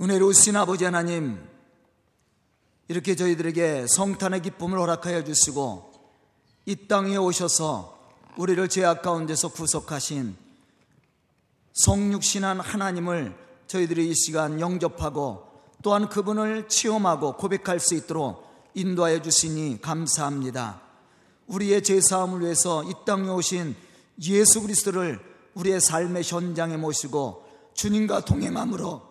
은혜로우신 아버지 하나님, 이렇게 저희들에게 성탄의 기쁨을 허락하여 주시고 이 땅에 오셔서 우리를 죄악 가운데서 구속하신 성육신한 하나님을 저희들이 이 시간 영접하고 또한 그분을 체험하고 고백할 수 있도록 인도하여 주시니 감사합니다. 우리의 죄사함을 위해서 이 땅에 오신 예수 그리스도를 우리의 삶의 현장에 모시고 주님과 동행함으로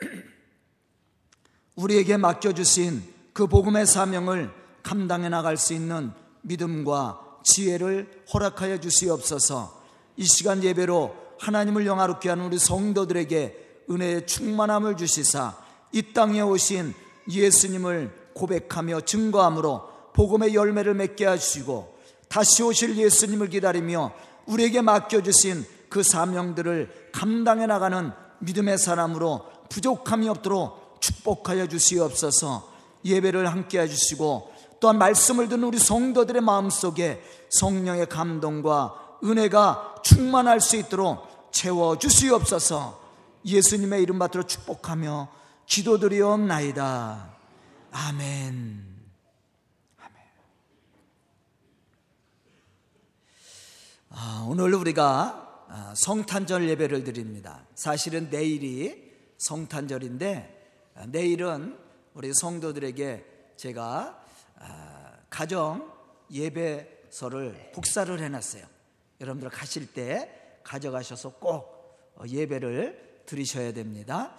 우리에게 맡겨주신 그 복음의 사명을 감당해 나갈 수 있는 믿음과 지혜를 허락하여 주시옵소서. 이 시간 예배로 하나님을 영화롭게 하는 우리 성도들에게 은혜의 충만함을 주시사 이 땅에 오신 예수님을 고백하며 증거함으로 복음의 열매를 맺게 하시고 다시 오실 예수님을 기다리며 우리에게 맡겨주신 그 사명들을 감당해 나가는 믿음의 사람으로 부족함이 없도록 축복하여 주시옵소서 예배를 함께 해주시고 또한 말씀을 듣는 우리 성도들의 마음속에 성령의 감동과 은혜가 충만할 수 있도록 채워 주시옵소서 예수님의 이름 받들어 축복하며 기도드리옵나이다. 아멘. 아멘. 아, 오늘 우리가 아, 성탄절 예배를 드립니다. 사실은 내일이 성탄절인데 아, 내일은 우리 성도들에게 제가 아, 가정 예배서를 복사를 해놨어요. 여러분들 가실 때 가져가셔서 꼭 어, 예배를 드리셔야 됩니다.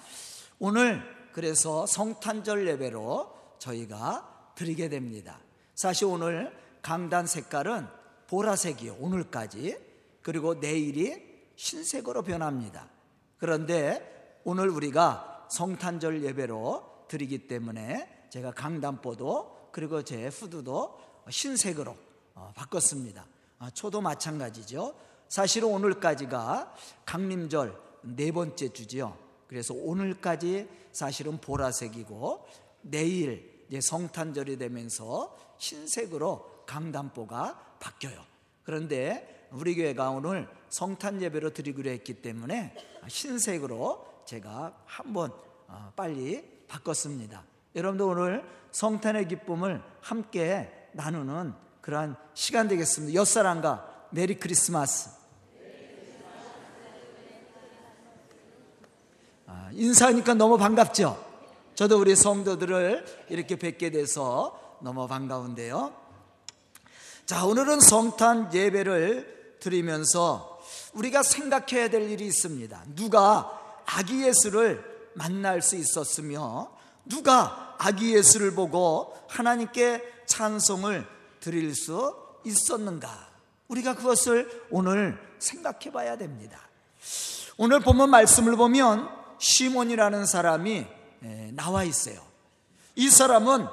오늘 그래서 성탄절 예배로 저희가 드리게 됩니다. 사실 오늘 강단 색깔은 보라색이요. 오늘까지. 그리고 내일이 흰색으로 변합니다. 그런데 오늘 우리가 성탄절 예배로 드리기 때문에 제가 강단보도 그리고 제 후드도 흰색으로 어, 바꿨습니다. 아, 초도 마찬가지죠. 사실 오늘까지가 강림절 네 번째 주지요. 그래서 오늘까지 사실은 보라색이고 내일 이제 성탄절이 되면서 흰색으로 강단보가 바뀌어요. 그런데 우리 교회가 오늘 성탄 예배로 드리기로 했기 때문에 흰색으로 제가 한번 어, 빨리 바꿨습니다. 여러분도 오늘 성탄의 기쁨을 함께 나누는 그러한 시간 되겠습니다. 옆사람과 메리 크리스마스. 아, 인사하니까 너무 반갑죠? 저도 우리 성도들을 이렇게 뵙게 돼서 너무 반가운데요. 자, 오늘은 성탄 예배를 드리면서 우리가 생각해야 될 일이 있습니다. 누가 아기 예수를 만날 수 있었으며 누가 아기 예수를 보고 하나님께 찬송을 드릴 수 있었는가? 우리가 그것을 오늘 생각해 봐야 됩니다. 오늘 본문 말씀을 보면 시몬이라는 사람이 나와 있어요. 이 사람은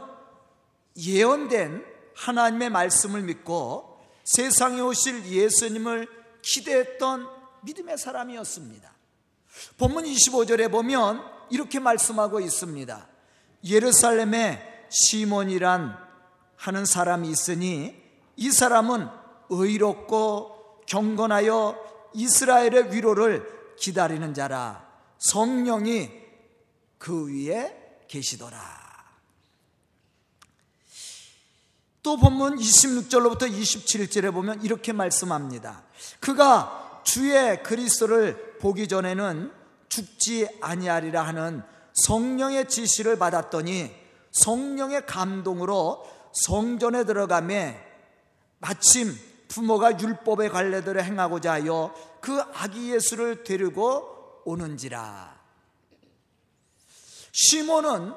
예언된 하나님의 말씀을 믿고 세상에 오실 예수님을 기대했던 믿음의 사람이었습니다. 본문 25절에 보면 이렇게 말씀하고 있습니다. 예루살렘에 시몬이란 하는 사람이 있으니 이 사람은 의롭고 경건하여 이스라엘의 위로를 기다리는 자라 성령이 그 위에 계시더라. 또 본문 26절로부터 27절에 보면 이렇게 말씀합니다. 그가 주의 그리스도를 보기 전에는 죽지 아니하리라 하는 성령의 지시를 받았더니 성령의 감동으로 성전에 들어가매 마침 부모가 율법의 관례대로 행하고자 하여 그 아기 예수를 데리고 오는지라. 시몬은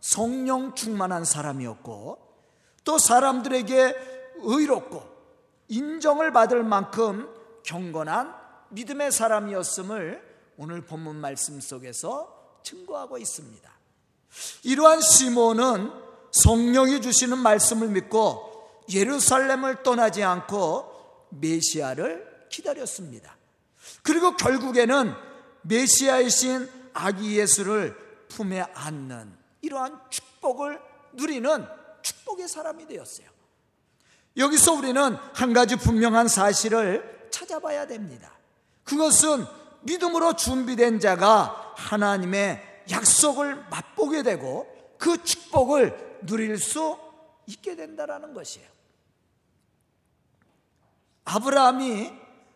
성령 충만한 사람이었고 또 사람들에게 의롭고 인정을 받을 만큼 경건한 믿음의 사람이었음을 오늘 본문 말씀 속에서 증거하고 있습니다. 이러한 시몬은 성령이 주시는 말씀을 믿고 예루살렘을 떠나지 않고 메시아를 기다렸습니다. 그리고 결국에는 메시아이신 아기 예수를 품에 안는 이러한 축복을 누리는 축복의 사람이 되었어요. 여기서 우리는 한 가지 분명한 사실을 찾아봐야 됩니다. 그것은 믿음으로 준비된 자가 하나님의 약속을 맛보게 되고 그 축복을 누릴 수 있게 된다라는 것이에요. 아브라함이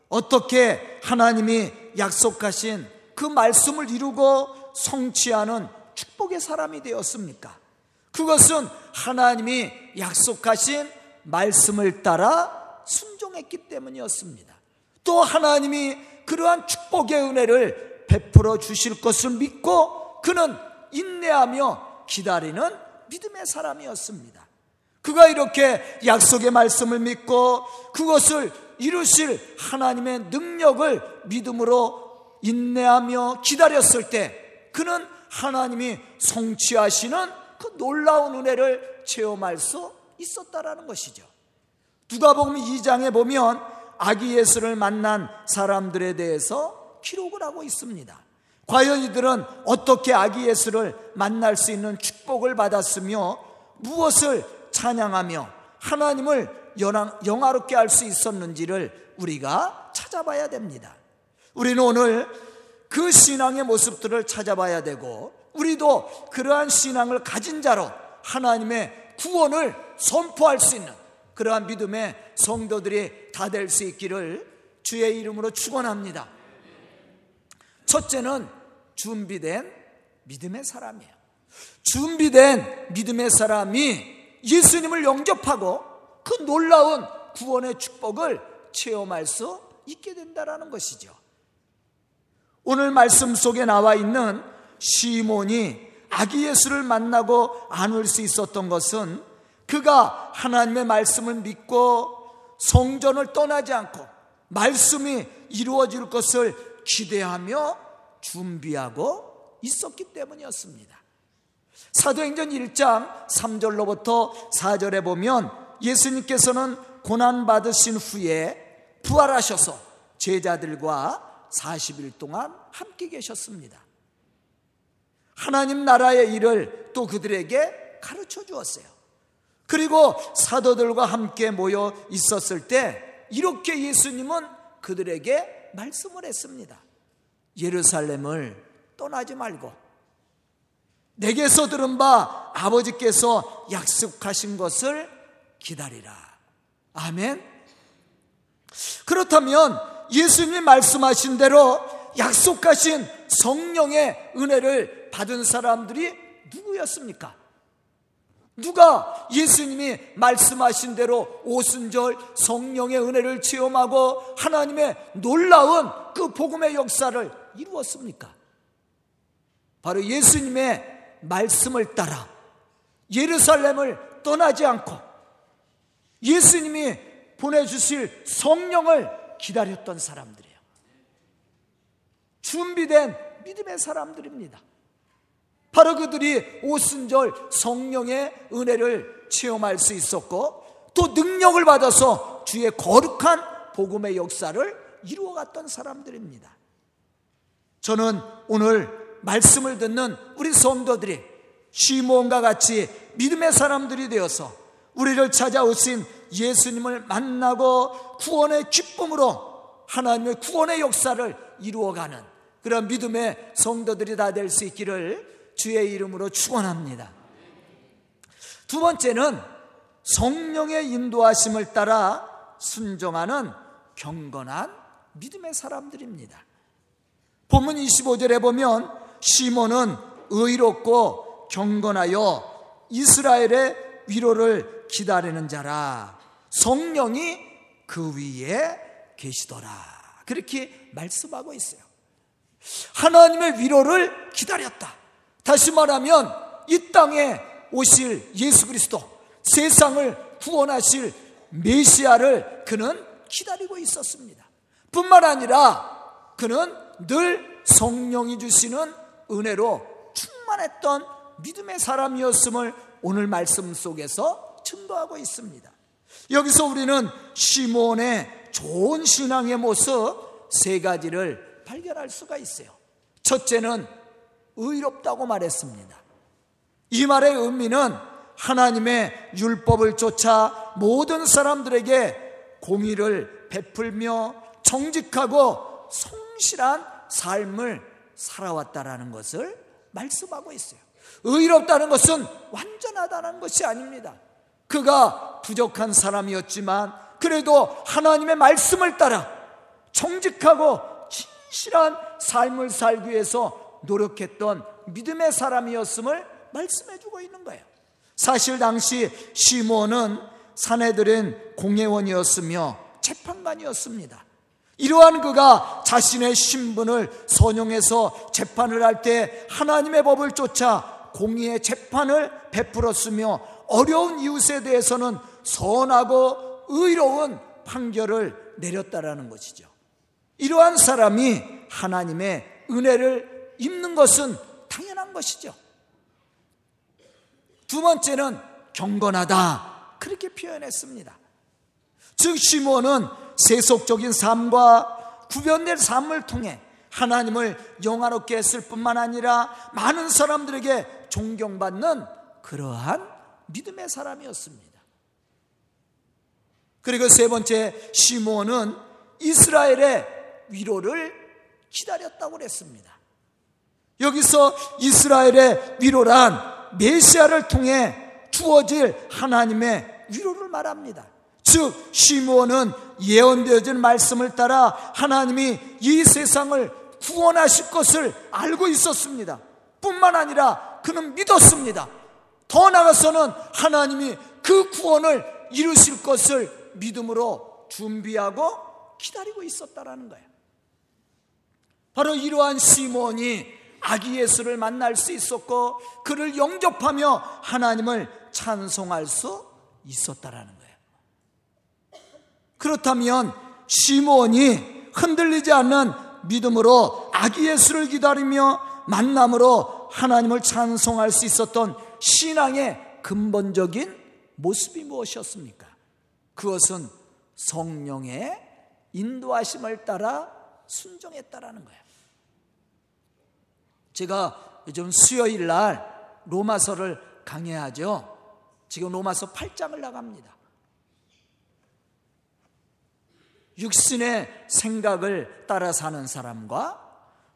어떻게 하나님이 약속하신 그 말씀을 이루고 성취하는 축복의 사람이 되었습니까? 그것은 하나님이 약속하신 말씀을 따라 순종했기 때문이었습니다. 또 하나님이 그러한 축복의 은혜를 베풀어 주실 것을 믿고 그는 인내하며 기다리는 믿음의 사람이었습니다. 그가 이렇게 약속의 말씀을 믿고 그것을 이루실 하나님의 능력을 믿음으로 인내하며 기다렸을 때 그는 하나님이 성취하시는 그 놀라운 은혜를 체험할 수 있었다라는 것이죠. 누가복음 2장에 보면 아기 예수를 만난 사람들에 대해서 기록을 하고 있습니다. 과연 이들은 어떻게 아기 예수를 만날 수 있는 축복을 받았으며 무엇을 찬양하며 하나님을 영화롭게 할 수 있었는지를 우리가 찾아봐야 됩니다. 우리는 오늘 그 신앙의 모습들을 찾아봐야 되고 우리도 그러한 신앙을 가진 자로 하나님의 구원을 선포할 수 있는 그러한 믿음의 성도들이 다 될 수 있기를 주의 이름으로 축원합니다. 첫째는 준비된 믿음의 사람이에요. 준비된 믿음의 사람이 예수님을 영접하고 그 놀라운 구원의 축복을 체험할 수 있게 된다라는 것이죠. 오늘 말씀 속에 나와 있는 시몬이 아기 예수를 만나고 안을 수 있었던 것은 그가 하나님의 말씀을 믿고 성전을 떠나지 않고 말씀이 이루어질 것을 기대하며 준비하고 있었기 때문이었습니다. 사도행전 1장 3절로부터 4절에 보면 예수님께서는 고난받으신 후에 부활하셔서 제자들과 40일 동안 함께 계셨습니다. 하나님 나라의 일을 또 그들에게 가르쳐 주었어요. 그리고 사도들과 함께 모여 있었을 때 이렇게 예수님은 그들에게 말씀을 했습니다. 예루살렘을 떠나지 말고 내게서 들은 바 아버지께서 약속하신 것을 기다리라. 아멘. 그렇다면 예수님이 말씀하신 대로 약속하신 성령의 은혜를 받은 사람들이 누구였습니까? 누가 예수님이 말씀하신 대로 오순절 성령의 은혜를 체험하고 하나님의 놀라운 그 복음의 역사를 이루었습니까? 바로 예수님의 말씀을 따라 예루살렘을 떠나지 않고 예수님이 보내주실 성령을 기다렸던 사람들이에요. 준비된 믿음의 사람들입니다. 바로 그들이 오순절 성령의 은혜를 체험할 수 있었고 또 능력을 받아서 주의 거룩한 복음의 역사를 이루어갔던 사람들입니다. 저는 오늘 말씀을 듣는 우리 성도들이 시몬과 같이 믿음의 사람들이 되어서 우리를 찾아오신 예수님을 만나고 구원의 기쁨으로 하나님의 구원의 역사를 이루어가는 그런 믿음의 성도들이 다 될 수 있기를 주의 이름으로 축원합니다. 두 번째는 성령의 인도하심을 따라 순종하는 경건한 믿음의 사람들입니다. 본문 25절에 보면 시몬은 의롭고 경건하여 이스라엘의 위로를 기다리는 자라 성령이 그 위에 계시더라. 그렇게 말씀하고 있어요. 하나님의 위로를 기다렸다. 다시 말하면 이 땅에 오실 예수 그리스도 세상을 구원하실 메시아를 그는 기다리고 있었습니다. 뿐만 아니라 그는 늘 성령이 주시는 은혜로 충만했던 믿음의 사람이었음을 오늘 말씀 속에서 증거하고 있습니다. 여기서 우리는 시몬의 좋은 신앙의 모습 세 가지를 발견할 수가 있어요. 첫째는 의롭다고 말했습니다. 이 말의 의미는 하나님의 율법을 쫓아 모든 사람들에게 공의를 베풀며 정직하고 성실한 삶을 살아왔다라는 것을 말씀하고 있어요. 의롭다는 것은 완전하다는 것이 아닙니다. 그가 부족한 사람이었지만 그래도 하나님의 말씀을 따라 정직하고 진실한 삶을 살기 위해서 노력했던 믿음의 사람이었음을 말씀해 주고 있는 거예요. 사실 당시 시몬은 사내들은 공예원이었으며 재판관이었습니다. 이러한 그가 자신의 신분을 선용해서 재판을 할 때 하나님의 법을 쫓아 공의의 재판을 베풀었으며 어려운 이웃에 대해서는 선하고 의로운 판결을 내렸다라는 것이죠. 이러한 사람이 하나님의 은혜를 입는 것은 당연한 것이죠. 두 번째는 경건하다. 그렇게 표현했습니다. 즉, 시몬은 세속적인 삶과 구별된 삶을 통해 하나님을 영화롭게 했을 뿐만 아니라 많은 사람들에게 존경받는 그러한 믿음의 사람이었습니다. 그리고 세 번째 시몬은 이스라엘의 위로를 기다렸다고 그랬습니다. 여기서 이스라엘의 위로란 메시아를 통해 주어질 하나님의 위로를 말합니다. 즉 시므온은 예언되어진 말씀을 따라 하나님이 이 세상을 구원하실 것을 알고 있었습니다. 뿐만 아니라 그는 믿었습니다. 더 나아가서는 하나님이 그 구원을 이루실 것을 믿음으로 준비하고 기다리고 있었다라는 거예요. 바로 이러한 시몬이 아기 예수를 만날 수 있었고 그를 영접하며 하나님을 찬송할 수 있었다라는 거예요. 그렇다면 시몬이 흔들리지 않는 믿음으로 아기 예수를 기다리며 만남으로 하나님을 찬송할 수 있었던 신앙의 근본적인 모습이 무엇이었습니까? 그것은 성령의 인도하심을 따라 순종했다라는 거예요. 제가 요즘 수요일 날 로마서를 강해하죠. 지금 로마서 8장을 나갑니다. 육신의 생각을 따라 사는 사람과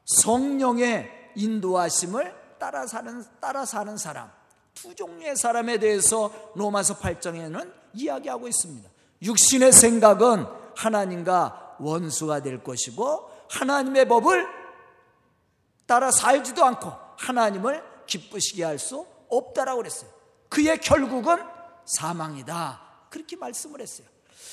성령의 인도하심을 따라 사는 따라 사는 사람 두 종류의 사람에 대해서 로마서 8장에는 이야기하고 있습니다. 육신의 생각은 하나님과 원수가 될 것이고 하나님의 법을 따라 살지도 않고 하나님을 기쁘시게 할 수 없다라고 그랬어요. 그의 결국은 사망이다. 그렇게 말씀을 했어요.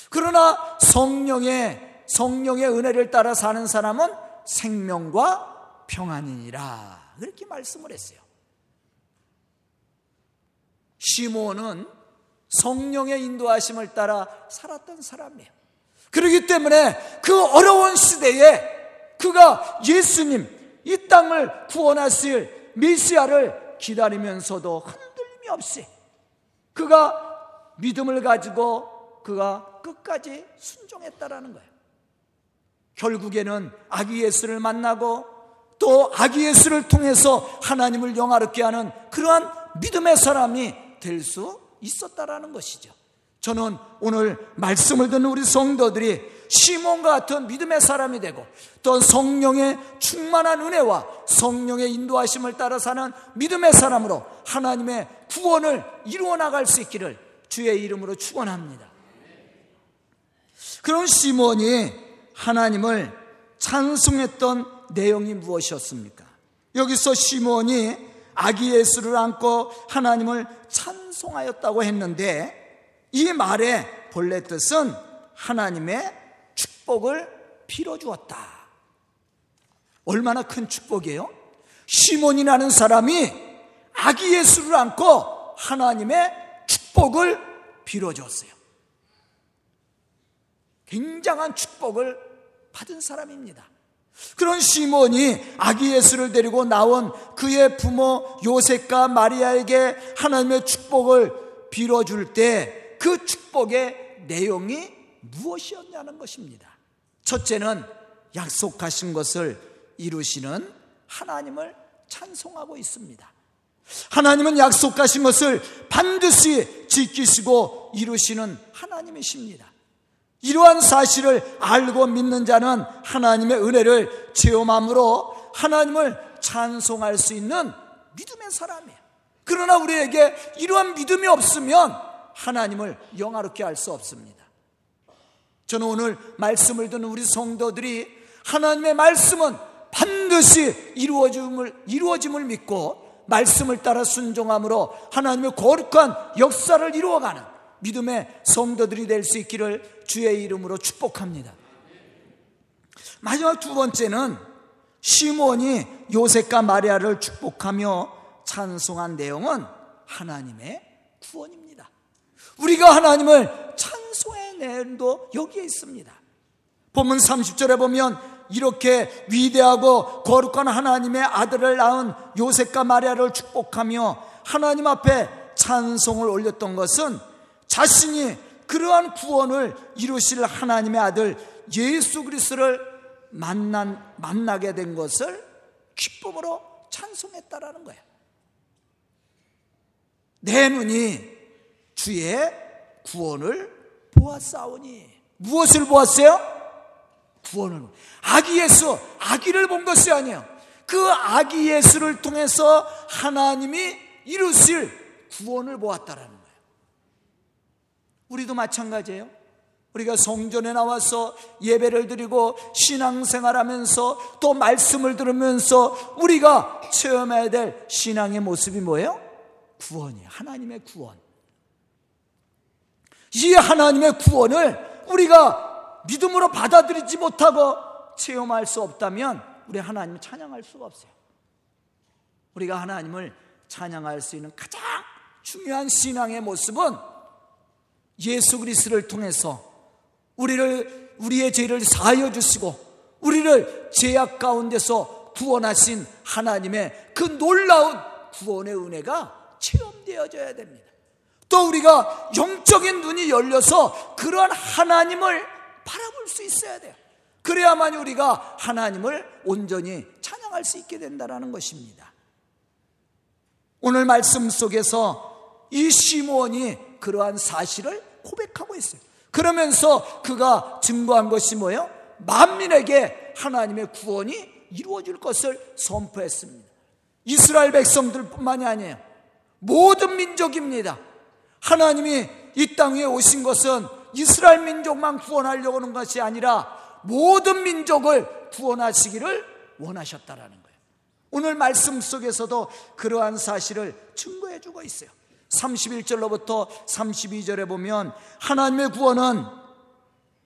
그러나 성령의 성령의 은혜를 따라 사는 사람은 생명과 평안이니라. 그렇게 말씀을 했어요. 시몬은 성령의 인도하심을 따라 살았던 사람이에요. 그렇기 때문에 그 어려운 시대에 그가 예수님 이 땅을 구원하실 메시아를 기다리면서도 흔들림이 없이 그가 믿음을 가지고 그가 끝까지 순종했다라는 거예요. 결국에는 아기 예수를 만나고 또 아기 예수를 통해서 하나님을 영화롭게 하는 그러한 믿음의 사람이 될 수 있었다라는 것이죠. 저는 오늘 말씀을 듣는 우리 성도들이 시몬과 같은 믿음의 사람이 되고 또 성령의 충만한 은혜와 성령의 인도하심을 따라 사는 믿음의 사람으로 하나님의 구원을 이루어 나갈 수 있기를 주의 이름으로 축원합니다. 그런 시몬이 하나님을 찬송했던 내용이 무엇이었습니까? 여기서 시몬이 아기 예수를 안고 하나님을 찬송하였다고 했는데 이 말의 본래 뜻은 하나님의 축복을 빌어 주었다. 얼마나 큰 축복이에요? 시몬이라는 사람이 아기 예수를 안고 하나님의 축복을 빌어 줬어요. 굉장한 축복을 받은 사람입니다. 그런 시몬이 아기 예수를 데리고 나온 그의 부모 요셉과 마리아에게 하나님의 축복을 빌어줄 때 그 축복의 내용이 무엇이었냐는 것입니다. 첫째는 약속하신 것을 이루시는 하나님을 찬송하고 있습니다. 하나님은 약속하신 것을 반드시 지키시고 이루시는 하나님이십니다. 이러한 사실을 알고 믿는 자는 하나님의 은혜를 체험함으로 하나님을 찬송할 수 있는 믿음의 사람이에요. 그러나 우리에게 이러한 믿음이 없으면 하나님을 영화롭게 할 수 없습니다. 저는 오늘 말씀을 듣는 우리 성도들이 하나님의 말씀은 반드시 이루어짐을, 이루어짐을 믿고 말씀을 따라 순종함으로 하나님의 거룩한 역사를 이루어가는 믿음의 성도들이 될 수 있기를 주의 이름으로 축복합니다. 마지막 두 번째는 시몬이 요셉과 마리아를 축복하며 찬송한 내용은 하나님의 구원입니다. 우리가 하나님을 찬 내용도 여기에 있습니다. 본문 30절에 보면 이렇게 위대하고 거룩한 하나님의 아들을 낳은 요셉과 마리아를 축복하며 하나님 앞에 찬송을 올렸던 것은 자신이 그러한 구원을 이루실 하나님의 아들 예수 그리스도를 만난 만나게 된 것을 기쁨으로 찬송했다라는 거예요. 내 눈이 주의 구원을 보았사오니 무엇을 보았어요? 구원을 아기 예수 아기를 본 것이 아니에요. 그 아기 예수를 통해서 하나님이 이루실 구원을 보았다라는 거예요. 우리도 마찬가지예요. 우리가 성전에 나와서 예배를 드리고 신앙생활하면서 또 말씀을 들으면서 우리가 체험해야 될 신앙의 모습이 뭐예요? 구원이에요. 하나님의 구원. 이 하나님의 구원을 우리가 믿음으로 받아들이지 못하고 체험할 수 없다면 우리 하나님을 찬양할 수가 없어요. 우리가 하나님을 찬양할 수 있는 가장 중요한 신앙의 모습은 예수 그리스도를 통해서 우리를 우리의 죄를 사하여 주시고 우리를 죄악 가운데서 구원하신 하나님의 그 놀라운 구원의 은혜가 체험되어져야 됩니다. 또 우리가 영적인 눈이 열려서 그러한 하나님을 바라볼 수 있어야 돼요. 그래야만 우리가 하나님을 온전히 찬양할 수 있게 된다는 것입니다. 오늘 말씀 속에서 이 시몬이 그러한 사실을 고백하고 있어요. 그러면서 그가 증거한 것이 뭐예요? 만민에게 하나님의 구원이 이루어질 것을 선포했습니다. 이스라엘 백성들뿐만이 아니에요. 모든 민족입니다. 하나님이 이 땅에 오신 것은 이스라엘 민족만 구원하려고 하는 것이 아니라 모든 민족을 구원하시기를 원하셨다라는 거예요. 오늘 말씀 속에서도 그러한 사실을 증거해 주고 있어요. 31절로부터 32절에 보면 하나님의 구원은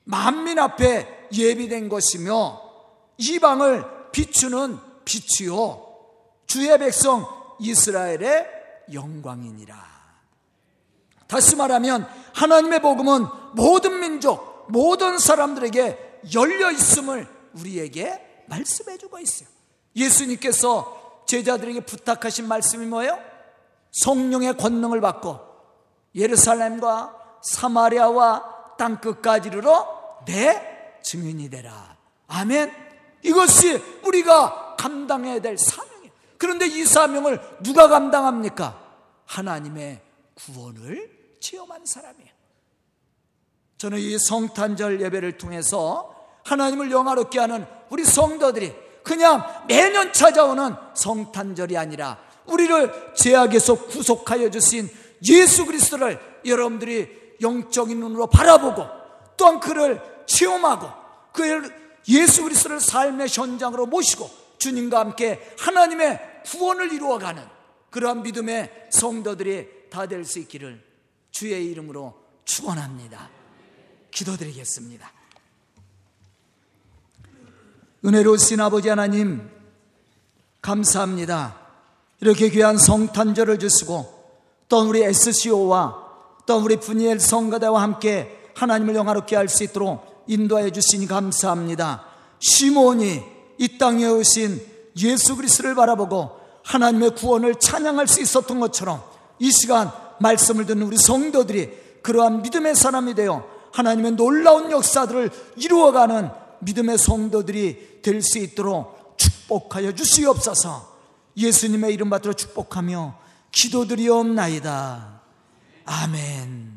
만민 앞에 예비된 것이며 이방을 비추는 빛이요 주의 백성 이스라엘의 영광이니라. 다시 말하면 하나님의 복음은 모든 민족, 모든 사람들에게 열려 있음을 우리에게 말씀해 주고 있어요. 예수님께서 제자들에게 부탁하신 말씀이 뭐예요? 성령의 권능을 받고 예루살렘과 사마리아와 땅 끝까지 이르내 증인이 되라. 아멘. 이것이 우리가 감당해야 될 사명이에요. 그런데 이 사명을 누가 감당합니까? 하나님의 구원을 체험한 사람이에요. 저는 이 성탄절 예배를 통해서 하나님을 영화롭게 하는 우리 성도들이 그냥 매년 찾아오는 성탄절이 아니라 우리를 죄악에서 구속하여 주신 예수 그리스도를 여러분들이 영적인 눈으로 바라보고 또한 그를 체험하고 그 예수 그리스도를 삶의 현장으로 모시고 주님과 함께 하나님의 구원을 이루어가는 그러한 믿음의 성도들이 다 될 수 있기를 주의 이름으로 축원합니다. 기도드리겠습니다. 은혜로우신 아버지 하나님 감사합니다. 이렇게 귀한 성탄절을 주시고 또 우리 SCO와 또 우리 분이엘 성가대와 함께 하나님을 영화롭게 할 수 있도록 인도하여 주시니 감사합니다. 시몬이 이 땅에 오신 예수 그리스도를 바라보고 하나님의 구원을 찬양할 수 있었던 것처럼 이 시간 말씀을 듣는 우리 성도들이 그러한 믿음의 사람이 되어 하나님의 놀라운 역사들을 이루어가는 믿음의 성도들이 될 수 있도록 축복하여 주시옵소서. 예수님의 이름 받들어 축복하며 기도드리옵나이다. 아멘.